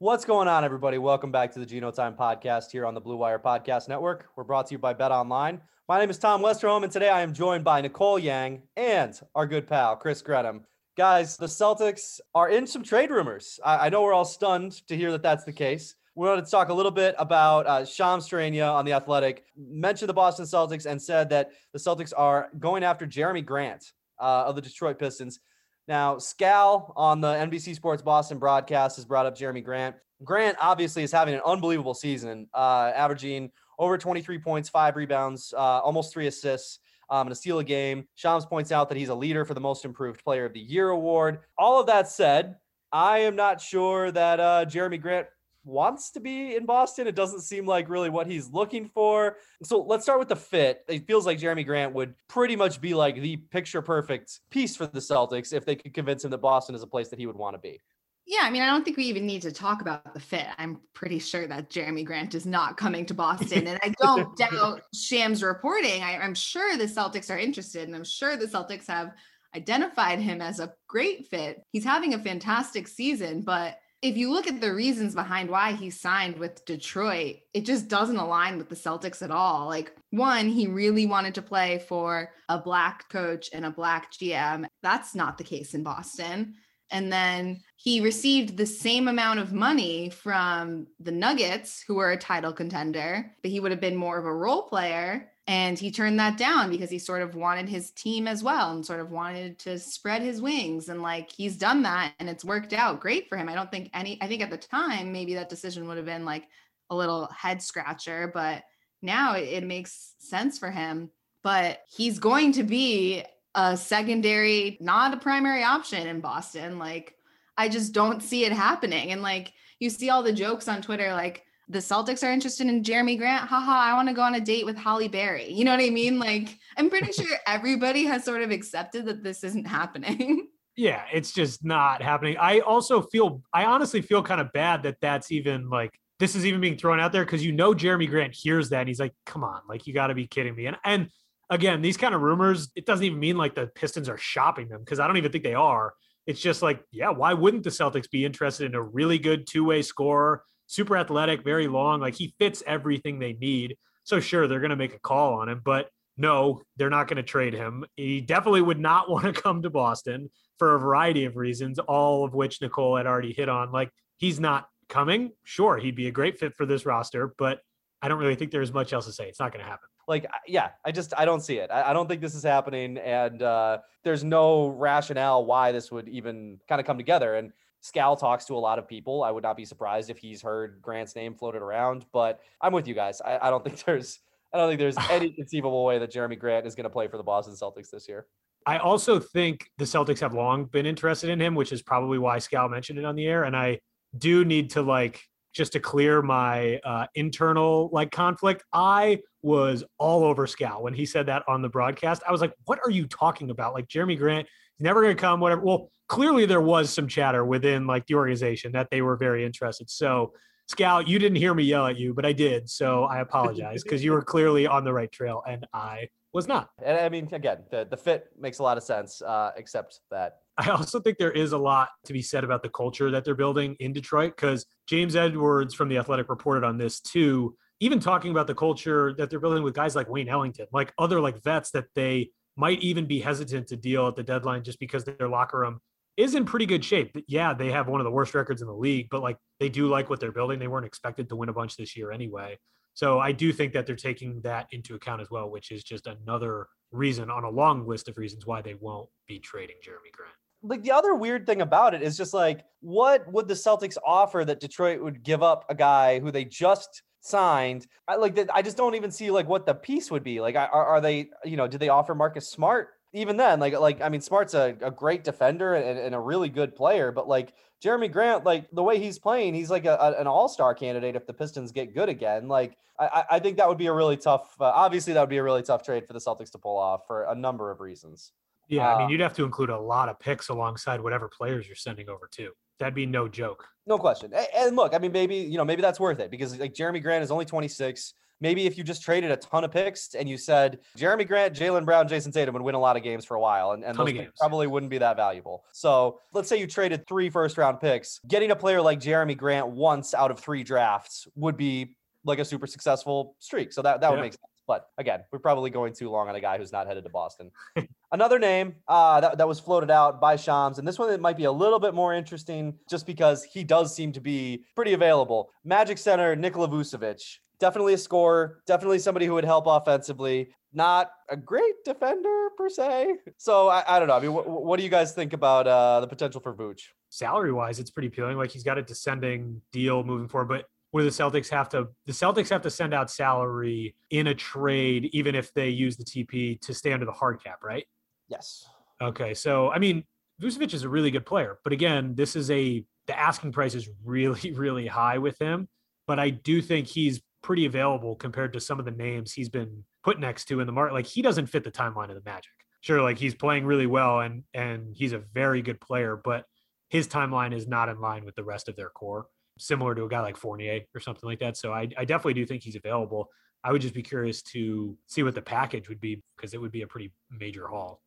What's going on, everybody? Welcome back to the Geno Time Podcast here on the Blue Wire Podcast Network. We're brought to you by Bet Online. My name is Tom Westerholm, and today I am joined by Nicole Yang and our good pal, Chris Grenham. Guys, the Celtics are in some trade rumors. I, I know we're all stunned to hear that that's the case. We wanted to talk a little bit about uh, Shams Charania on The Athletic, mentioned the Boston Celtics and said that the Celtics are going after Jerami Grant uh, of the Detroit Pistons. Now, Scal on the NBC Sports Boston broadcast has brought up Jerami Grant. Grant obviously is having an unbelievable season, uh, averaging over 23 points, five rebounds, uh, almost three assists, um, and a steal a game. Shams points out that he's a leader for the Most Improved Player of the Year award. All of that said, I am not sure that uh, Jerami Grant wants to be in Boston. It doesn't seem like really what he's looking for. So let's start with the fit. It feels like Jerami Grant would pretty much be like the picture perfect piece for the Celtics if they could convince him that Boston is a place that he would want to be. Yeah, I mean, I don't think we even need to talk about the fit. I'm pretty sure that Jerami Grant is not coming to Boston. And I don't doubt Shams reporting. I, I'm sure the Celtics are interested, and I'm sure the Celtics have identified him as a great fit. He's having a fantastic season, but if you look at the reasons behind why he signed with Detroit, it just doesn't align with the Celtics at all. Like, one, he really wanted to play for a black coach and a black GM. That's not the case in Boston. And then he received the same amount of money from the Nuggets, who were a title contender, but he would have been more of a role player. And he turned that down because he sort of wanted his team as well and sort of wanted to spread his wings. And like he's done that and it's worked out great for him. I don't think any, I think at the time, maybe that decision would have been like a little head scratcher, but now it, it makes sense for him. But he's going to be a secondary, not a primary option in Boston. Like I just don't see it happening. And like you see all the jokes on Twitter, like, the Celtics are interested in Jerami Grant. Haha, I want to go on a date with Halle Berry. You know what I mean? Like, I'm pretty sure everybody has sort of accepted that this isn't happening. Yeah, it's just not happening. I also feel, I honestly feel kind of bad that that's even like, this is even being thrown out there because you know Jerami Grant hears that and he's like, come on, like, you got to be kidding me. And, and, Again, these kind of rumors, it doesn't even mean like the Pistons are shopping them because I don't even think they are. It's just like, yeah, why wouldn't the Celtics be interested in a really good two way scorer super athletic, very long. Like he fits everything they need. So sure, they're going to make a call on him, but no, they're not going to trade him. He definitely would not want to come to Boston for a variety of reasons, all of which Nicole had already hit on. Like he's not coming. Sure, he'd be a great fit for this roster, but I don't really think there's much else to say. It's not going to happen. Like, yeah, I just I don't see it. I, I don't think this is happening, and uh, there's no rationale why this would even kind of come together. And Scal talks to a lot of people. I would not be surprised if he's heard Grant's name floated around, but I'm with you guys. I, I don't think there's I don't think there's any conceivable way that Jerami Grant is going to play for the Boston Celtics this year. I also think the Celtics have long been interested in him, which is probably why Scal mentioned it on the air. And I do need to like just to clear my uh, internal like conflict. I was all over Scal when he said that on the broadcast. I was like, "What are you talking about? Like Jerami Grant He's never going to come. Whatever. Well, clearly there was some chatter within like the organization that they were very interested. So, Scal, you didn't hear me yell at you, but I did. So I apologize because you were clearly on the right trail and I was not. And I mean, again, the, the fit makes a lot of sense, uh, except that. I also think there is a lot to be said about the culture that they're building in Detroit because James Edwards from The Athletic reported on this too. Even talking about the culture that they're building with guys like Wayne Ellington, like other like vets that they might even be hesitant to deal at the deadline just because their locker room is in pretty good shape. Yeah, they have one of the worst records in the league, but like they do like what they're building. They weren't expected to win a bunch this year anyway. So I do think that they're taking that into account as well, which is just another reason on a long list of reasons why they won't be trading Jerami Grant. Like the other weird thing about it is just like, what would the Celtics offer that Detroit would give up a guy who they just signed. I like that. I just don't even see like what the piece would be. Like, are, are they, you know, did they offer Marcus Smart even then, like like I mean, Smart's a, a great defender and, and a really good player, but like Jerami Grant, like the way he's playing, he's like a, a- an all star candidate if the Pistons get good again. Like I, I- think that would be a really tough. Uh, obviously, that would be a really tough trade for the Celtics to pull off for a number of reasons. Yeah, I Uh, mean, you'd have to include a lot of picks alongside whatever players you're sending over too. That'd be no joke. No question. And look, I mean, maybe you know, maybe that's worth it because like Jerami Grant is only 26. Maybe if you just traded a ton of picks and you said Jerami Grant, Jaylen Brown, Jayson Tatum would win a lot of games for a while, and, and those probably wouldn't be that valuable. So let's say you traded three first round picks, getting a player like Jerami Grant once out of three drafts would be like a super successful streak. So that that would make sense. But again, we're probably going too long on a guy who's not headed to Boston. Another name uh, that, that was floated out by Shams, and this one it might be a little bit more interesting just because he does seem to be pretty available. Magic center Nikola Vucevic, definitely a scorer, definitely somebody who would help offensively. Not a great defender per se. So I, I don't know. I mean, what, what do you guys think about uh, the potential for Vooch? Salary wise, it's pretty appealing. Like he's got a descending deal moving forward, but where the Celtics have to the Celtics have to send out salary in a trade, even if they use the TP to stay under the hard cap, right? Yes. Okay, so I mean, Vucevic is a really good player, but again, this is a the asking price is really really high with him. But I do think he's pretty available compared to some of the names he's been put next to in the market. Like he doesn't fit the timeline of the Magic. Sure, like he's playing really well and and he's a very good player, but his timeline is not in line with the rest of their core, similar to a guy like Fournier or something like that. So I, I definitely do think he's available. I would just be curious to see what the package would be because it would be a pretty major haul.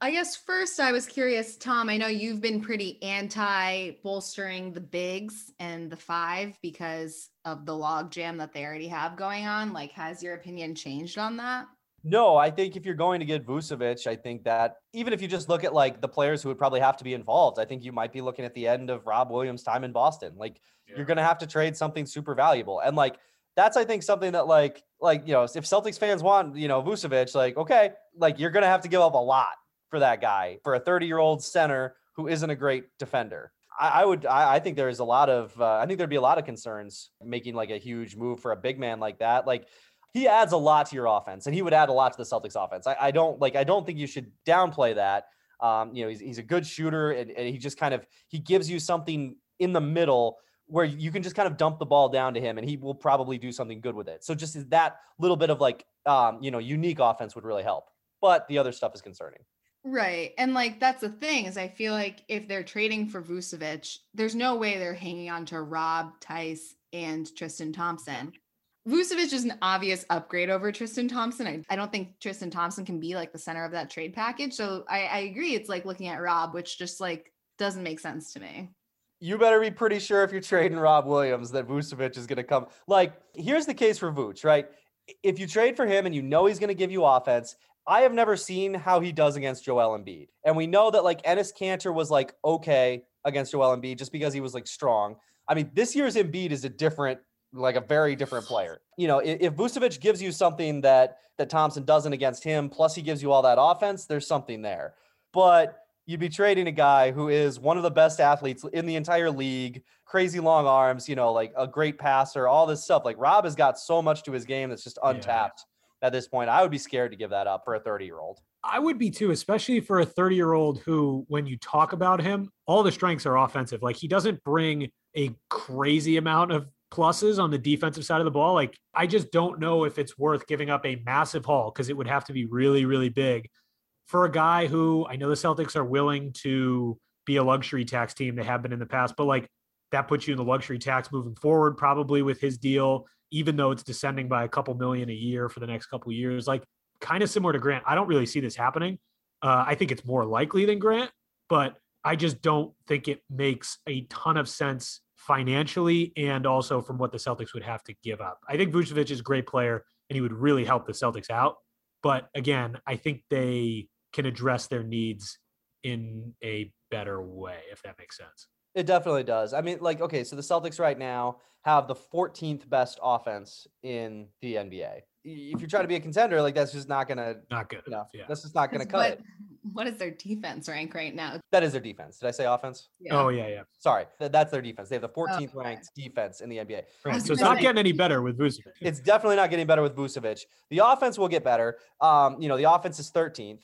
I guess first I was curious, Tom. I know you've been pretty anti bolstering the bigs and the five because of the log jam that they already have going on. Like, has your opinion changed on that? No, I think if you're going to get Vucevic, I think that even if you just look at like the players who would probably have to be involved, I think you might be looking at the end of Rob Williams' time in Boston. Like you're going to have to trade something super valuable. And like that's I think something that like like you know, if Celtics fans want, you know, Vucevic, like okay, like you're going to have to give up a lot for that guy, for a 30-year-old center who isn't a great defender. I, I would I, I think there's a lot of uh, I think there'd be a lot of concerns making like a huge move for a big man like that. Like he adds a lot to your offense and he would add a lot to the Celtics offense. I, I don't like I don't think you should downplay that. Um, you know, he's, he's a good shooter and, and he just kind of he gives you something in the middle where you can just kind of dump the ball down to him and he will probably do something good with it. So just that little bit of like um, you know, unique offense would really help. But the other stuff is concerning. Right. And like that's the thing is I feel like if they're trading for Vucevic, there's no way they're hanging on to Rob, Theis, and Tristan Thompson. Vucevic is an obvious upgrade over Tristan Thompson. I, I don't think Tristan Thompson can be like the center of that trade package. So I, I agree. It's like looking at Rob, which just like doesn't make sense to me. You better be pretty sure if you're trading Rob Williams that Vucevic is going to come. Like, here's the case for Vuce, right? If you trade for him and you know he's going to give you offense, I have never seen how he does against Joel Embiid. And we know that like Enes Kanter was like okay against Joel Embiid just because he was like strong. I mean, this year's Embiid is a different, like a very different player. You know, if, if Vucevic gives you something that that Thompson doesn't against him, plus he gives you all that offense, there's something there. But you'd be trading a guy who is one of the best athletes in the entire league, crazy long arms, you know, like a great passer, all this stuff. Like Rob has got so much to his game that's just Yeah. untapped at this point. I would be scared to give that up for a 30 year old. I would be too, especially for a 30 year old who, when you talk about him, all the strengths are offensive. Like he doesn't bring a crazy amount of pluses on the defensive side of the ball. Like I just don't know if it's worth giving up a massive haul because it would have to be really, really big for a guy who I know the Celtics are willing to be a luxury tax team. They have been in the past, but like that puts you in the luxury tax moving forward, probably with his deal, even though it's descending by a couple million a year for the next couple years. Like kind of similar to Grant. I don't really see this happening. Uh, I think it's more likely than Grant, but I just don't think it makes a ton of sense financially and also from what the Celtics would have to give up. I think Vucevic is a great player and he would really help the Celtics out. But again, I think they can address their needs in a better way, if that makes sense. It definitely does. I mean, like, okay, so the Celtics right now have the 14th best offense in the NBA. If you're trying to be a contender, like that's just not gonna, Not good enough. Yeah. that's just not gonna cut what, it. what is their defense rank right now? That is their defense. Did I say offense? Oh yeah, yeah. Sorry, th- that's their defense. They have the 14th okay. ranked defense in the NBA. Right. So it's not getting any better with Vucevic. It's definitely not getting better with Vucevic. The offense will get better. Um, you know, the offense is 13th,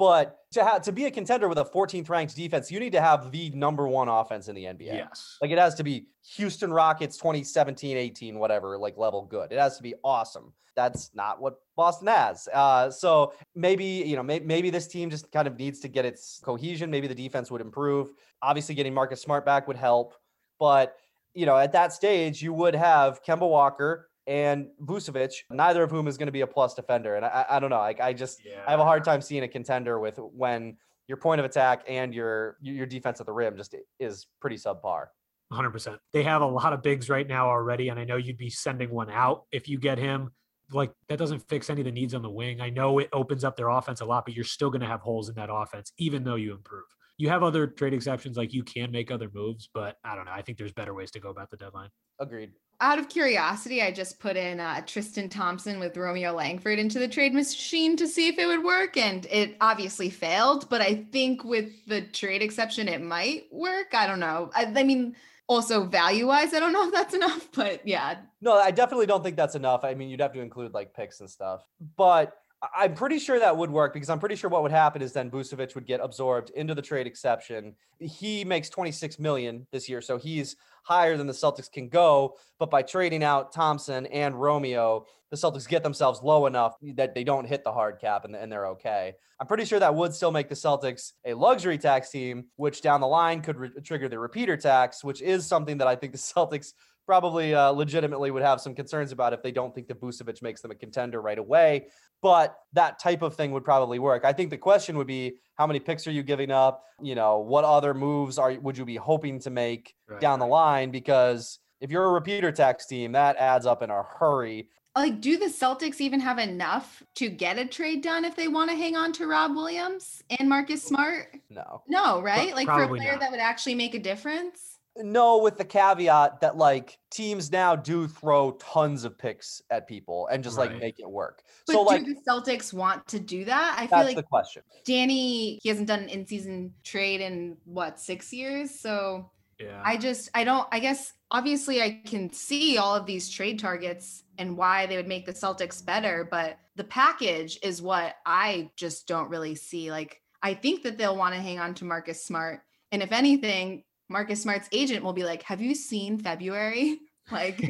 But to have to be a contender with a 14th ranked defense, you need to have the number one offense in the NBA. Yes. Like it has to be Houston Rockets 2017, 18, whatever, like level good. It has to be awesome. That's not what Boston has. Uh, so maybe, you know, may- maybe this team just kind of needs to get its cohesion. Maybe the defense would improve. Obviously, getting Marcus Smart back would help. But, you know, at that stage, you would have Kemba Walker and Vucevic, neither of whom is going to be a plus defender. And I, I don't know. Like, I just, Yeah. I have a hard time seeing a contender with when your point of attack and your your defense at the rim just is pretty subpar. 100%. They have a lot of bigs right now already, and I know you'd be sending one out if you get him. Like, that doesn't fix any of the needs on the wing. I know it opens up their offense a lot, but you're still going to have holes in that offense, even though you improve. You have other trade exceptions, like you can make other moves, but I don't know. I think there's better ways to go about the deadline. Agreed. Out of curiosity, I just put in uh, Tristan Thompson with Romeo Langford into the trade machine to see if it would work, and it obviously failed. But I think with the trade exception, it might work. I don't know. I, I mean, also value wise, I don't know if that's enough, but yeah, No, I definitely don't think that's enough. I mean, you'd have to include like picks and stuff. But I'm pretty sure that would work because I'm pretty sure what would happen is then Vucevic would get absorbed into the trade exception. He makes 26 million this year, so he's higher than the Celtics can go. But by trading out Thompson and Romeo, the Celtics get themselves low enough that they don't hit the hard cap and, and they're okay. I'm pretty sure that would still make the Celtics a luxury tax team, which down the line could re- trigger the repeater tax, which is something that I think the Celtics probably uh, legitimately would have some concerns about if they don't think that Vucevic makes them a contender right away. But that type of thing would probably work. I think the question would be how many picks are you giving up? You know, what other moves are would you be hoping to make Right. down the line? Because if you're a repeater tax team, that adds up in a hurry. like, do the Celtics even have enough to get a trade done if they want to hang on to Rob Williams and Marcus Smart? No. No, right? Like for a player not. that would actually make a difference. No, with the caveat that like teams now do throw tons of picks at people and just like make it work. But so like do the Celtics want to do that? I feel like the question. Danny, he hasn't done an in-season trade in what six years. So Yeah. I just I don't I guess obviously I can see all of these trade targets and why they would make the Celtics better, but the package is what I just don't really see. Like I think that they'll want to hang on to Marcus Smart. And if anything, Marcus Smart's agent will be like, "Have you seen February?" Like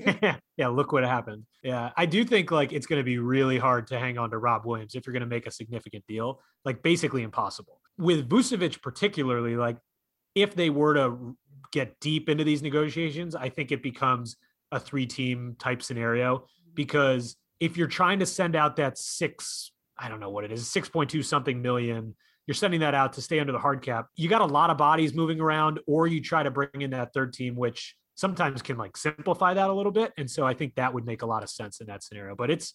yeah, look what happened. Yeah, I do think like it's going to be really hard to hang on to Rob Williams if you're going to make a significant deal. Like basically impossible. With Vucevic particularly, like if they were to get deep into these negotiations, I think it becomes a three-team type scenario because if you're trying to send out that six, I don't know what it is, 6.2 something million, you're sending that out to stay under the hard cap. You got a lot of bodies moving around, or you try to bring in that third team, which sometimes can like simplify that a little bit. And so I think that would make a lot of sense in that scenario. But it's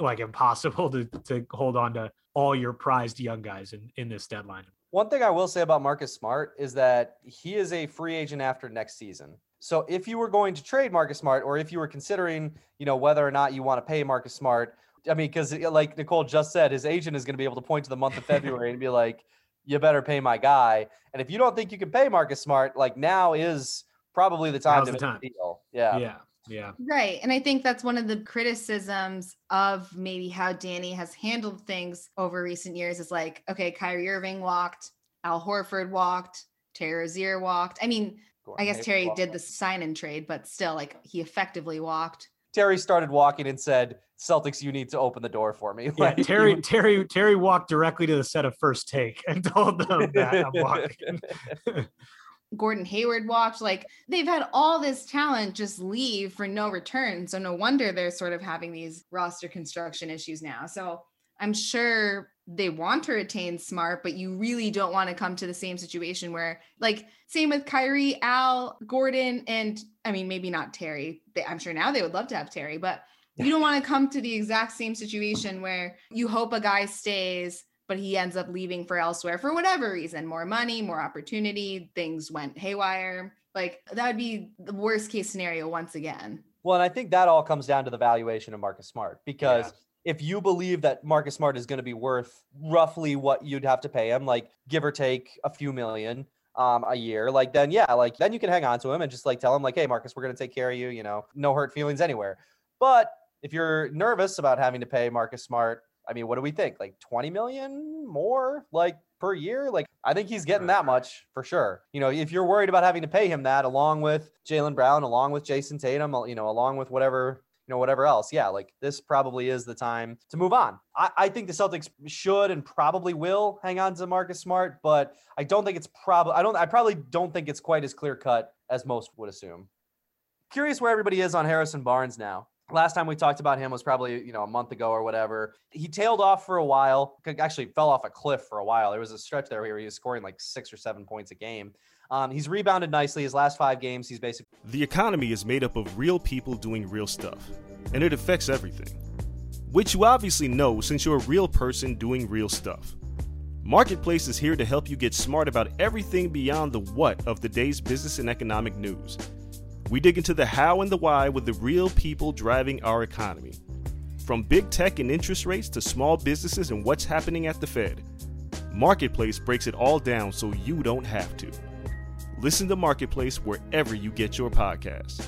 like impossible to to hold on to all your prized young guys in, in this deadline. One thing I will say about Marcus Smart is that he is a free agent after next season. So if you were going to trade Marcus Smart, or if you were considering, you know, whether or not you want to pay Marcus Smart, I mean, because like Nicole just said, his agent is going to be able to point to the month of February and be like, "You better pay my guy." And if you don't think you can pay Marcus Smart, like now is probably the time Now's to the time. a deal. Yeah. Yeah. Yeah. Right. And I think that's one of the criticisms of maybe how Danny has handled things over recent years is like, okay, Kyrie Irving walked, Al Horford walked, Terry Rozier walked. I mean, I guess Terry walked. did the sign and trade, but still, like, he effectively walked. Terry started walking and said, "Celtics, you need to open the door for me." Yeah, Like, he Terry was- Terry Terry walked directly to the set of first take and told them that I'm walking. Gordon Hayward walked. Like, they've had all this talent just leave for no return. So, no wonder they're sort of having these roster construction issues now. So, I'm sure they want to retain Smart, but you really don't want to come to the same situation where, like, same with Kyrie, Al, Gordon, and I mean, maybe not Terry. They- I'm sure now they would love to have Terry, but you don't want to come to the exact same situation where you hope a guy stays, but he ends up leaving for elsewhere for whatever reason more money, more opportunity, things went haywire. Like, that would be the worst case scenario once again. Well, and I think that all comes down to the valuation of Marcus Smart because Yeah. If you believe that Marcus Smart is going to be worth roughly what you'd have to pay him, like give or take a few million um, a year, like then yeah, like then you can hang on to him and just like tell him like, hey, Marcus, we're going to take care of you. You know, no hurt feelings anywhere. But if you're nervous about having to pay Marcus Smart I mean, what do we think? Like 20 million more like per year? Like I think he's getting that much for sure. You know, if you're worried about having to pay him that along with Jaylen Brown, along with Jayson Tatum, you know, along with whatever you know, whatever else. Yeah, like this probably is the time to move on. I, I think the Celtics should and probably will hang on to Marcus Smart, but I don't think it's probably I don't I probably don't think it's quite as clear cut as most would assume. Curious where everybody is on Harrison Barnes now. Last time we talked about him was probably, you know, a month ago or whatever. He tailed off for a while, actually fell off a cliff for a while. There was a stretch there where he was scoring like six or seven points a game. Um, he's rebounded nicely. His last five games, he's basically. The economy is made up of real people doing real stuff, and it affects everything. Which you obviously know since you're a real person doing real stuff. Marketplace is here to help you get smart about everything beyond the what of the day's business and economic news. We dig into the how and the why with the real people driving our economy. From big tech and interest rates to small businesses and what's happening at the Fed, Marketplace breaks it all down so you don't have to. Listen to Marketplace wherever you get your podcasts.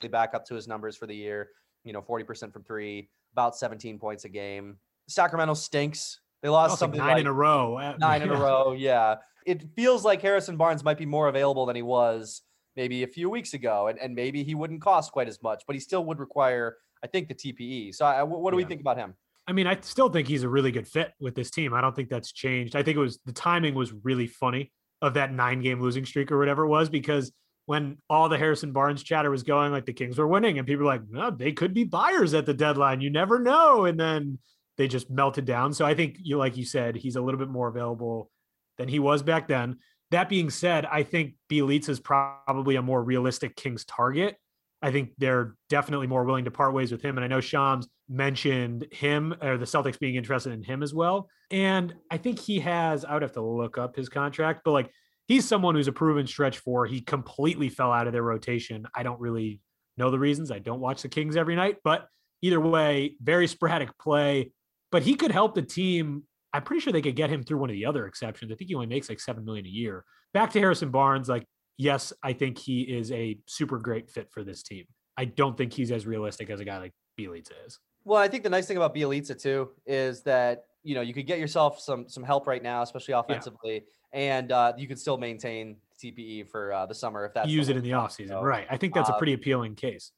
They back up to his numbers for the year, you know, 40% from three, about 17 points a game. Sacramento stinks. They lost something nine like in a row. Uh, nine in a yeah. row. Yeah. It feels like Harrison Barnes might be more available than he was maybe a few weeks ago, and, and maybe he wouldn't cost quite as much, but he still would require, I think, the TPE. So, I, what do we think about him? I mean, I still think he's a really good fit with this team. I don't think that's changed. I think it was the timing was really funny of that nine game losing streak or whatever it was because when all the Harrison Barnes chatter was going, like the Kings were winning, and people were like, no, they could be buyers at the deadline. You never know. And then they just melted down. So I think you, like you said, he's a little bit more available than he was back then. That being said, I think Bjelica is probably a more realistic Kings target. I think they're definitely more willing to part ways with him. And I know Shams mentioned him or the Celtics being interested in him as well. And I think he has, I would have to look up his contract, but like he's someone who's a proven stretch for. He completely fell out of their rotation. I don't really know the reasons. I don't watch the Kings every night, but either way, very sporadic play. But he could help the team. I'm pretty sure they could get him through one of the other exceptions. I think he only makes like seven million a year. Back to Harrison Barnes, like yes, I think he is a super great fit for this team. I don't think he's as realistic as a guy like Bjelica is. Well, I think the nice thing about Bjelica too is that you know you could get yourself some some help right now, especially offensively, and uh, you could still maintain TPE for uh, the summer if that's Use it in the way to offseason. Right. I think that's a Um, pretty appealing case.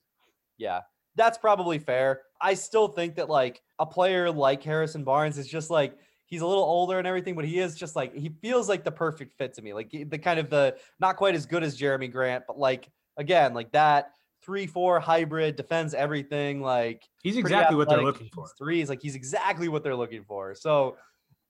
Yeah, that's probably fair. I still think that like a player like Harrison Barnes is just like he's a little older and everything, but he is just like he feels like the perfect fit to me. Like the kind of the not quite as good as Jerami Grant, but like again, like that three four hybrid defends everything. Like He's exactly what they're looking for. shoots Threes, like he's exactly what they're looking for. So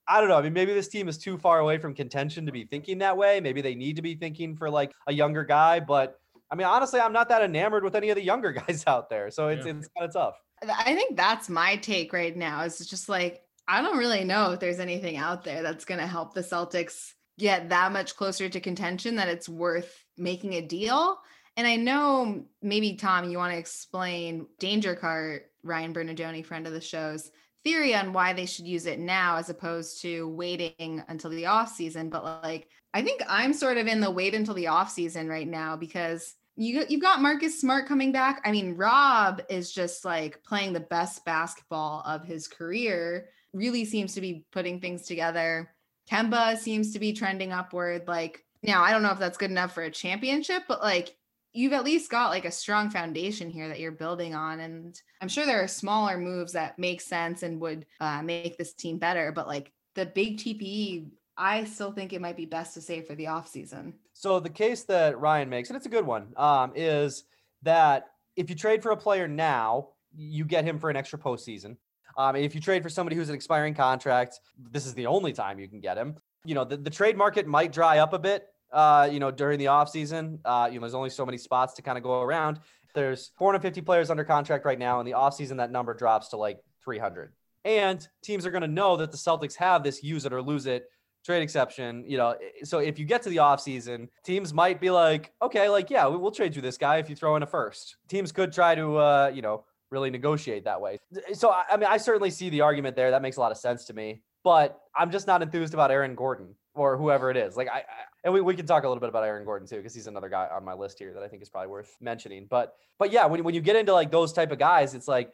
I don't know. I mean, maybe this team is too far away from contention to be thinking that way. Maybe they need to be thinking for like a younger guy. But I mean, honestly, I'm not that enamored with any of the younger guys out there. So it's Yeah. it's kind of tough. I think that's my take right now. Is just like I don't really know if there's anything out there that's going to help the Celtics get that much closer to contention that it's worth making a deal. And I know maybe Tom, you want to explain Danger Cart, Ryan Bernardoni, friend of the show's theory on why they should use it now as opposed to waiting until the off season. But like, I think I'm sort of in the wait until the off season right now because you you've got Marcus Smart coming back. I mean, Rob is just like playing the best basketball of his career. Really seems to be putting things together. Kemba seems to be trending upward. Like now, I don't know if that's good enough for a championship, but like you've at least got like a strong foundation here that you're building on. And I'm sure there are smaller moves that make sense and would uh, make this team better. But like the big TPE, I still think it might be best to save for the offseason. So the case that Ryan makes, and it's a good one, um, is that if you trade for a player now, you get him for an extra postseason. Um, and if you trade for somebody who's an expiring contract, this is the only time you can get him. You know, the, the trade market might dry up a bit, uh, you know, during the offseason. Uh, you know, there's only so many spots to kind of go around. There's 450 players under contract right now. In the offseason, that number drops to like 300. And teams are going to know that the Celtics have this use it or lose it trade exception, you know. So if you get to the offseason, teams might be like, okay, like, yeah, we- we'll trade you this guy if you throw in a first. Teams could try to, uh, you know, really negotiate that way. So, I mean, I certainly see the argument there. That makes a lot of sense to me. But I'm just not enthused about Aaron Gordon or whoever it is. Like, I, I and we, we can talk a little bit about Aaron Gordon too, because he's another guy on my list here that I think is probably worth mentioning. But, but yeah, when, when you get into like those type of guys, it's like,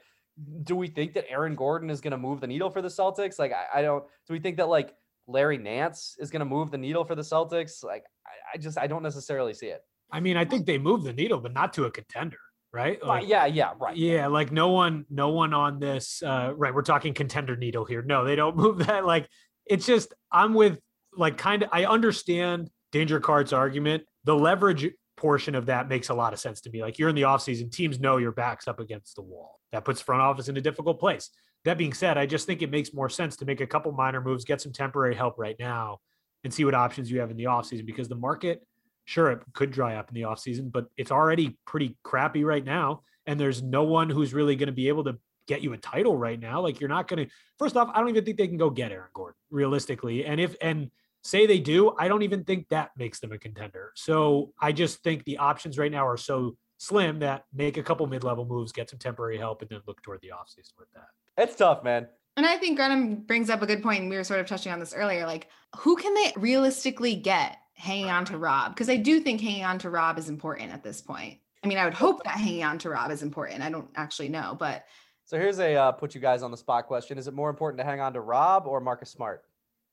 do we think that Aaron Gordon is going to move the needle for the Celtics? Like, I, I don't. Do we think that like Larry Nance is going to move the needle for the Celtics? Like, I, I just I don't necessarily see it. I mean, I think they move the needle, but not to a contender, right? Right, Like, yeah, yeah, right. Yeah, like no one, no one on this. Uh, right, we're talking contender needle here. No, they don't move that. Like it's just I'm with like kind of. I understand Danger Cart's argument. The leverage portion of that makes a lot of sense to me. Like you're in the offseason, teams know your back's up against the wall. That puts front office in a difficult place. That being said, I just think it makes more sense to make a couple minor moves, get some temporary help right now, and see what options you have in the offseason because the market sure it could dry up in the offseason but it's already pretty crappy right now and there's no one who's really going to be able to get you a title right now like you're not going to first off i don't even think they can go get aaron gordon realistically and if and say they do i don't even think that makes them a contender so i just think the options right now are so slim that make a couple mid-level moves get some temporary help and then look toward the offseason with that It's tough, man. And I think Grenham brings up a good point. and We were sort of touching on this earlier. Like, who can they realistically get hanging on to Rob? Because I do think hanging on to Rob is important at this point. I mean, I would hope that hanging on to Rob is important. I don't actually know, but So here's a uh, put you guys on the spot question: Is it more important to hang on to Rob or Marcus Smart?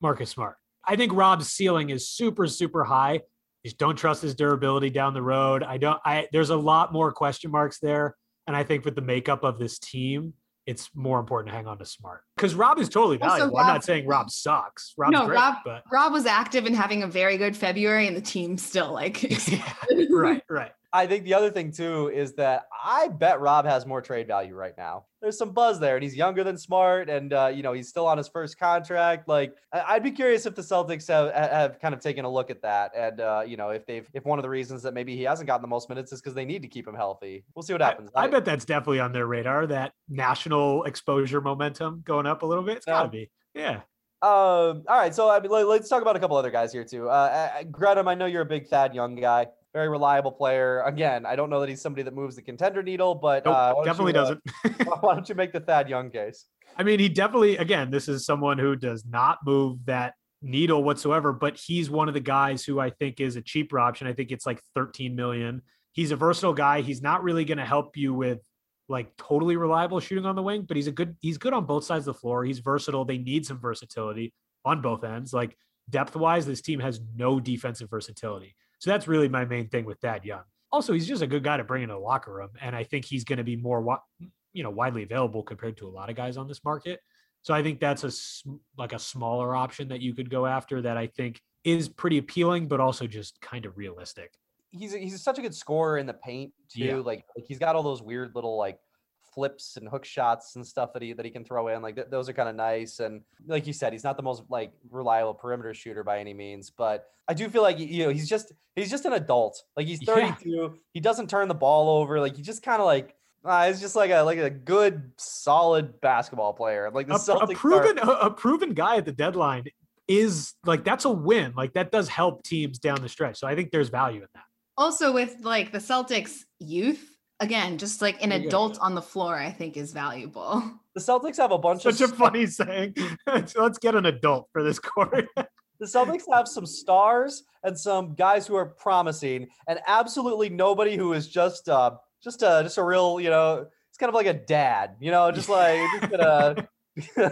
Marcus Smart. I think Rob's ceiling is super, super high. Just don't trust his durability down the road. I don't. I there's a lot more question marks there, and I think with the makeup of this team, it's more important to hang on to Smart because Rob is totally valuable. I'm not saying Rob sucks. Rob's No, great, Rob- but Rob was active and having a very good February, and the team still like right, right. I think the other thing too is that I bet Rob has more trade value right now. There's some buzz there, and he's younger than Smart, and uh, you know he's still on his first contract. Like I'd be curious if the Celtics have have kind of taken a look at that, and uh, you know if they've if one of the reasons that maybe he hasn't gotten the most minutes is because they need to keep him healthy. We'll see what happens. I, I bet that's definitely on their radar. That national exposure momentum going up a little bit. It's gotta be. Yeah. Um, all right, so I mean, let, us talk about a couple other guys here too. Uh, uh, I know you're a big Thad Young guy, very reliable player. Again, I don't know that he's somebody that moves the contender needle, but Nope, uh, definitely you, uh, doesn't. why don't you make the Thad Young case? I mean, he definitely, again, this is someone who does not move that needle whatsoever, but he's one of the guys who I think is a cheaper option. I think it's like 13 million. He's a versatile guy. He's not really going to help you with like totally reliable shooting on the wing, but he's a good, he's good on both sides of the floor. He's versatile. They need some versatility on both ends. Like depth wise, this team has no defensive versatility. So that's really my main thing with Thad Young. Also, he's just a good guy to bring into the locker room. And I think he's going to be more, you know, widely available compared to a lot of guys on this market. So I think that's a like a smaller option that you could go after that I think is pretty appealing, but also just kind of realistic. he's he's such a good scorer in the paint too. Yeah. Like, like he's got all those weird little like flips and hook shots and stuff that he that he can throw in. Like th- those are kind of nice. And like you said, he's not the most like reliable perimeter shooter by any means, but I do feel like you know he's just he's just an adult. Like he's Yeah. 32. He doesn't turn the ball over. Like he just kind of like. Uh, he's just like a like a good solid basketball player. Like the A, Celtics a are- proven a, a proven guy at the deadline is like that's a win. Like that does help teams down the stretch. So I think there's value in that. also with like the Celtics youth. Again, just like an There you go. adult on the floor, I think is valuable. the Celtics have a bunch Such of such a funny saying. Let's get an adult for this court. The Celtics have some stars and some guys who are promising, and absolutely nobody who is just uh just a just a real you know it's kind of like a dad, you know, just like just gonna,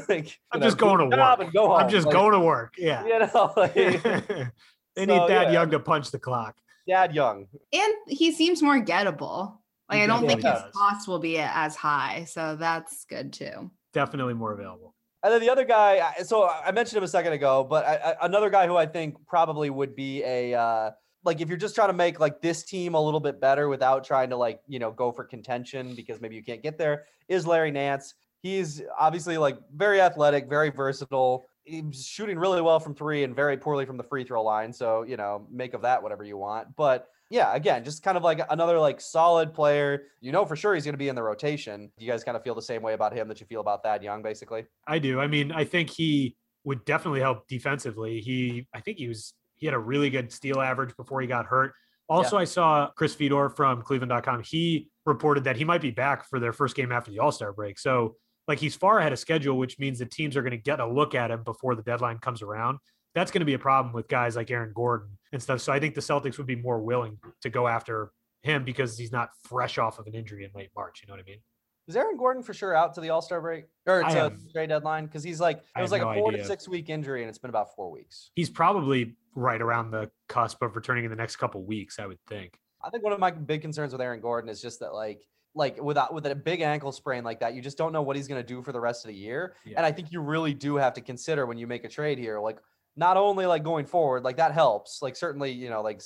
like, I'm know, just do going to work. and go home. I'm just like, going to work. Yeah. You know, like, they So, need Thad yeah. Young to punch the clock. Dad Young. And he seems more gettable. Like He I don't think definitely his cost will be as high. So that's good too. Definitely more available. And then the other guy, so I mentioned him a second ago, but I, I, another guy who I think probably would be a uh, like if you're just trying to make like this team a little bit better without trying to like you know go for contention because maybe you can't get there is Larry Nance. He's obviously like very athletic, very versatile. He's shooting really well from three and very poorly from the free throw line. So you know, make of that whatever you want. But yeah, again, just kind of like another like solid player. You know for sure he's going to be in the rotation. Do you guys kind of feel the same way about him that you feel about Thad Young, basically. I do. I mean, I think he would definitely help defensively. He, I think he was, he had a really good steal average before he got hurt. Also, I saw Chris Fedor from Cleveland.com. He reported that he might be back for their first game after the All Star break. So, like, he's far ahead of schedule, which means the teams are going to get a look at him before the deadline comes around. That's going to be a problem with guys like Aaron Gordon and stuff. So, I think the Celtics would be more willing to go after him because he's not fresh off of an injury in late March. You know what I mean? Is Aaron Gordon for sure out to the All Star break or to have- trade deadline? Because he's like it was like no a four idea. to six week injury, and it's been about four weeks. He's probably right around the cusp of returning in the next couple weeks, I would think. I think one of my big concerns with Aaron Gordon is just that like like without with a big ankle sprain like that, you just don't know what he's going to do for the rest of the year. Yeah. And I think you really do have to consider when you make a trade here, like not only like going forward, like that helps, like certainly you know like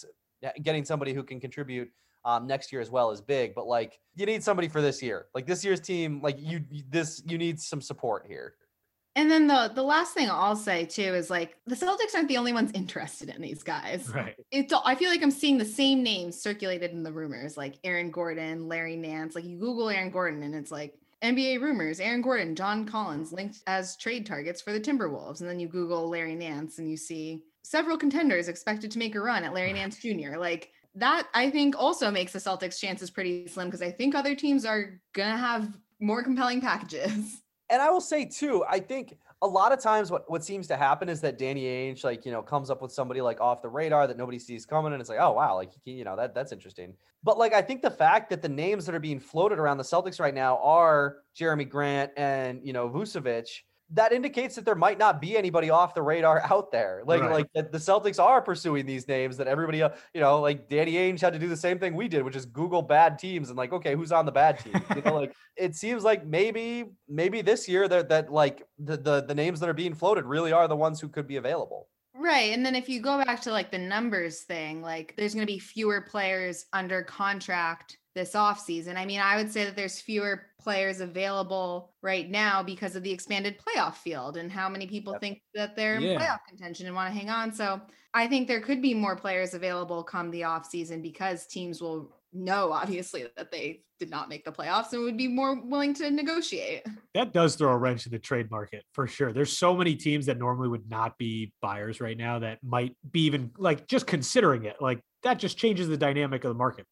getting somebody who can contribute um, next year as well is big, but like you need somebody for this year. Like this year's team, like you you- this you need some support here. And then the the last thing I'll say too is like the Celtics aren't the only ones interested in these guys. Right. It's all, I feel like I'm seeing the same names circulated in the rumors, like Aaron Gordon, Larry Nance. Like you Google Aaron Gordon and it's like NBA rumors, Aaron Gordon, John Collins linked as trade targets for the Timberwolves. And then you Google Larry Nance and you see several contenders expected to make a run at Larry Nance Jr. Like that, I think also makes the Celtics' chances pretty slim because I think other teams are gonna have more compelling packages. And I will say too, I think a lot of times what, what seems to happen is that Danny Ainge like, you know, comes up with somebody like off the radar that nobody sees coming and it's like, oh wow, like you know, that that's interesting. But like I think the fact that the names that are being floated around the Celtics right now are Jerami Grant and, you know, Vucevic, that indicates that there might not be anybody off the radar out there. Like Right. like that the Celtics are pursuing these names that everybody uh, you know, like Danny Ainge had to do the same thing we did, which is Google bad teams and like, okay, who's on the bad team? You know, like it seems like maybe maybe this year that that like the, the the names that are being floated really are the ones who could be available. Right. And then if you go back to like the numbers thing, like there's going to be fewer players under contract this offseason. I mean, I would say that there's fewer players available right now because of the expanded playoff field and how many people Yep. think that they're in playoff contention and want to hang on. So I think there could be more players available come the offseason because teams will know, obviously, that they did not make the playoffs and would be more willing to negotiate. That does throw a wrench in the trade market for sure. There's so many teams that normally would not be buyers right now that might be even like just considering it. Like that just changes the dynamic of the market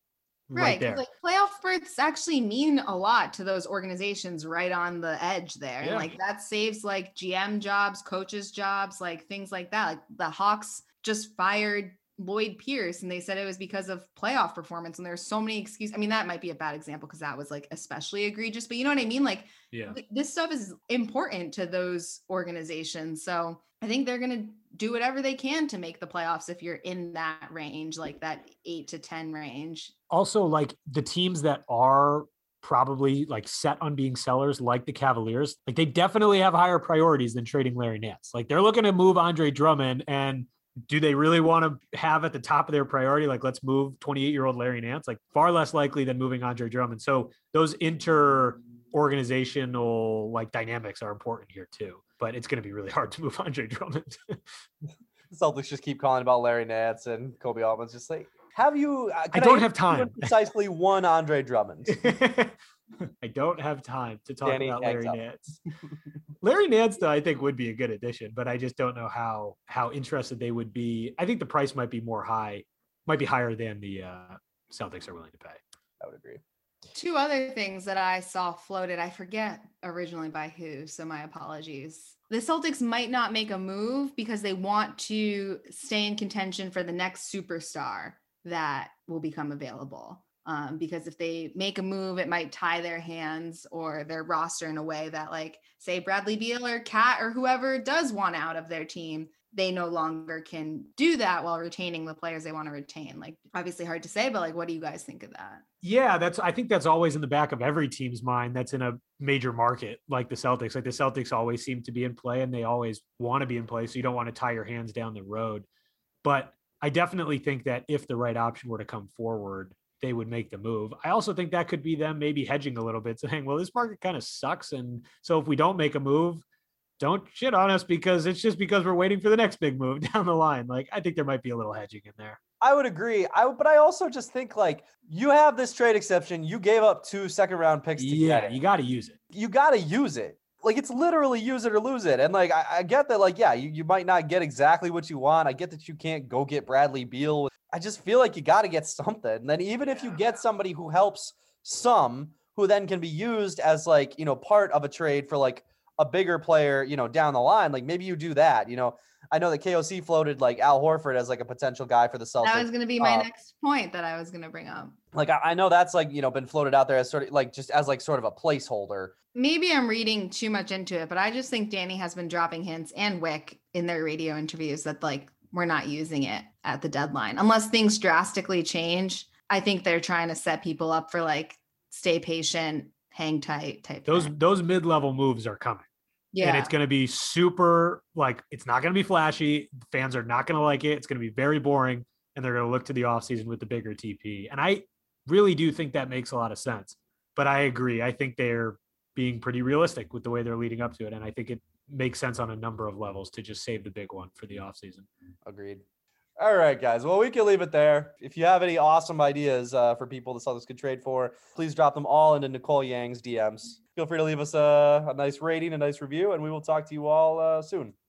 right, Right. Like playoff berths actually mean a lot to those organizations right on the edge there. Yeah. And like that saves like GM jobs, coaches' jobs, like things like that. Like the Hawks just fired Lloyd Pierce and they said it was because of playoff performance. And there's so many excuses. I mean, that might be a bad example because that was like especially egregious, but you know what I mean? Like yeah. this stuff is important to those organizations. So I think they're going to do whatever they can to make the playoffs if you're in that range, like that eight to 10 range. Also, like the teams that are probably like set on being sellers, like the Cavaliers, like they definitely have higher priorities than trading Larry Nance. Like they're looking to move Andre Drummond and do they really want to have at the top of their priority like let's move 28 year old larry nance like far less likely than moving andre drummond so those inter organizational like dynamics are important here too but it's going to be really hard to move andre drummond The Celtics just keep calling about Larry Nance and Koby Altman's just like, have you? Uh, I don't hear have time. Precisely one Andre Drummond. i don't have time to talk Danny about larry up. nance larry nance though i think would be a good addition but i just don't know how how interested they would be i think the price might be more high might be higher than the uh celtics are willing to pay I would agree. Two other things that I saw floated, I forget originally by who, so my apologies. The Celtics might not make a move because they want to stay in contention for the next superstar that will become available. Um, because if they make a move, it might tie their hands or their roster in a way that, like, say Bradley Beal or Cat or whoever does want out of their team, they no longer can do that while retaining the players they want to retain. Like, obviously hard to say, but like, what do you guys think of that? Yeah, that's I think that's always in the back of every team's mind that's in a major market like the Celtics. Like the Celtics always seem to be in play and they always want to be in play. So you don't want to tie your hands down the road. But I definitely think that if the right option were to come forward, they would make the move. I also think that could be them maybe hedging a little bit, saying, well, this market kind of sucks. And so if we don't make a move, don't shit on us because it's just because we're waiting for the next big move down the line. Like I think there might be a little hedging in there. I would agree. I but I also just think like you have this trade exception. You gave up two second round picks to Yeah, get it. you got to use it. you got to use it. Like it's literally use it or lose it. And like I, I get that, like, yeah, you, you might not get exactly what you want. I get that you can't go get Bradley Beal. I just feel like you got to get something. And then even if you get somebody who helps some, who then can be used as like, you know, part of a trade for like a bigger player, you know, down the line, like maybe you do that. You know, I know that KOC floated like Al Horford as like a potential guy for the Celtics. That was going to be my Uh, next point that I was going to bring up. like I, I know that's like you know been floated out there as sort of like just as like sort of a placeholder. Maybe I'm reading too much into it, but I just think Danny has been dropping hints and Wyc in their radio interviews that like we're not using it at the deadline unless things drastically change. I think they're trying to set people up for like stay patient, hang tight type. Those thing. those mid level moves are coming. Yeah, and it's going to be super like it's not going to be flashy fans are not going to like it it's going to be very boring and they're going to look to the offseason with the bigger TPE and i really do think that makes a lot of sense but i agree i think they're being pretty realistic with the way they're leading up to it and i think it makes sense on a number of levels to just save the big one for the offseason Agreed. All right, guys. Well, we can leave it there. If you have any awesome ideas uh, for people the Celtics could trade for, please drop them all into Nicole Yang's DMs. Feel free to leave us a, a nice rating, a nice review, and we will talk to you all uh, soon.